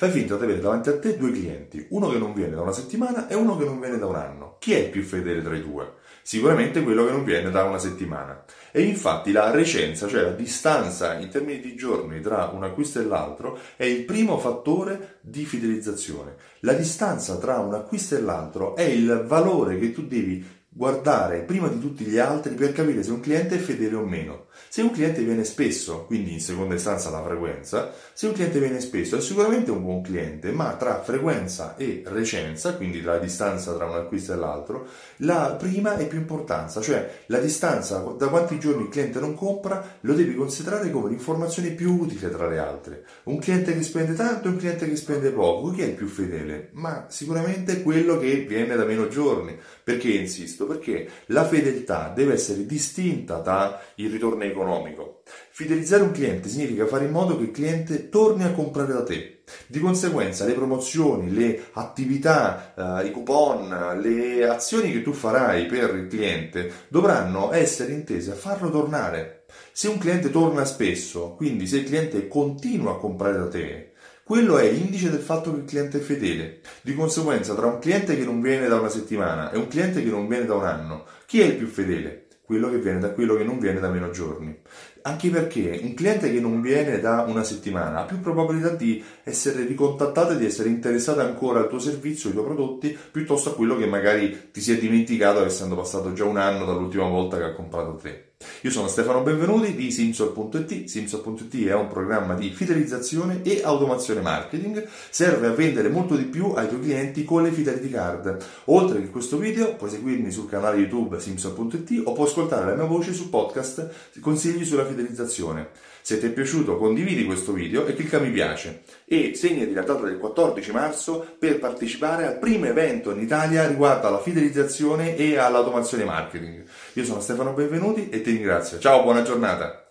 Fai finta di avere davanti a te due clienti, uno che non viene da una settimana e uno che non viene da un anno. Chi è più fedele tra i due? Sicuramente quello che non viene da una settimana. E infatti la recenza, cioè la distanza in termini di giorni tra un acquisto e l'altro, è il primo fattore di fidelizzazione. La distanza tra un acquisto e l'altro è il valore che tu devi guardare prima di tutti gli altri per capire se un cliente è fedele o meno. Se un cliente viene spesso, quindi in seconda istanza la frequenza, se un cliente viene spesso è sicuramente un buon cliente, ma tra frequenza e recenza, quindi la distanza tra un acquisto e l'altro, la prima è più importanza, cioè la distanza da quanti giorni il cliente non compra lo devi considerare come l'informazione più utile tra le altre. Un cliente che spende tanto e un cliente che spende poco, chi è il più fedele? Ma sicuramente quello che viene da meno giorni. Perché insisto? Perché la fedeltà deve essere distinta dal ritorno economico. Fidelizzare un cliente significa fare in modo che il cliente torni a comprare da te. Di conseguenza le promozioni, le attività, eh, i coupon, le azioni che tu farai per il cliente dovranno essere intese a farlo tornare. Se un cliente torna spesso, quindi se il cliente continua a comprare da te, quello è l'indice del fatto che il cliente è fedele. Di conseguenza, tra un cliente che non viene da una settimana e un cliente che non viene da un anno, chi è il più fedele? Quello che viene da quello che non viene da meno giorni. Anche perché un cliente che non viene da una settimana ha più probabilità di essere ricontattato e di essere interessato ancora al tuo servizio, ai tuoi prodotti, piuttosto a quello che magari ti si è dimenticato essendo passato già un anno dall'ultima volta che ha comprato te. Io sono Stefano Benvenuti di Simsol.it. Simsol.it è un programma di fidelizzazione e automazione marketing. Serve a vendere molto di più ai tuoi clienti con le Fidelity Card. Oltre che questo video, puoi seguirmi sul canale YouTube Simsol.it o puoi ascoltare la mia voce su podcast consigli sulla fidelizzazione. Se ti è piaciuto condividi questo video e clicca mi piace e segnati la data del 14 marzo per partecipare al primo evento in Italia riguardo alla fidelizzazione e all'automazione marketing. Io sono Stefano Benvenuti e ti ringrazio. Ciao, buona giornata!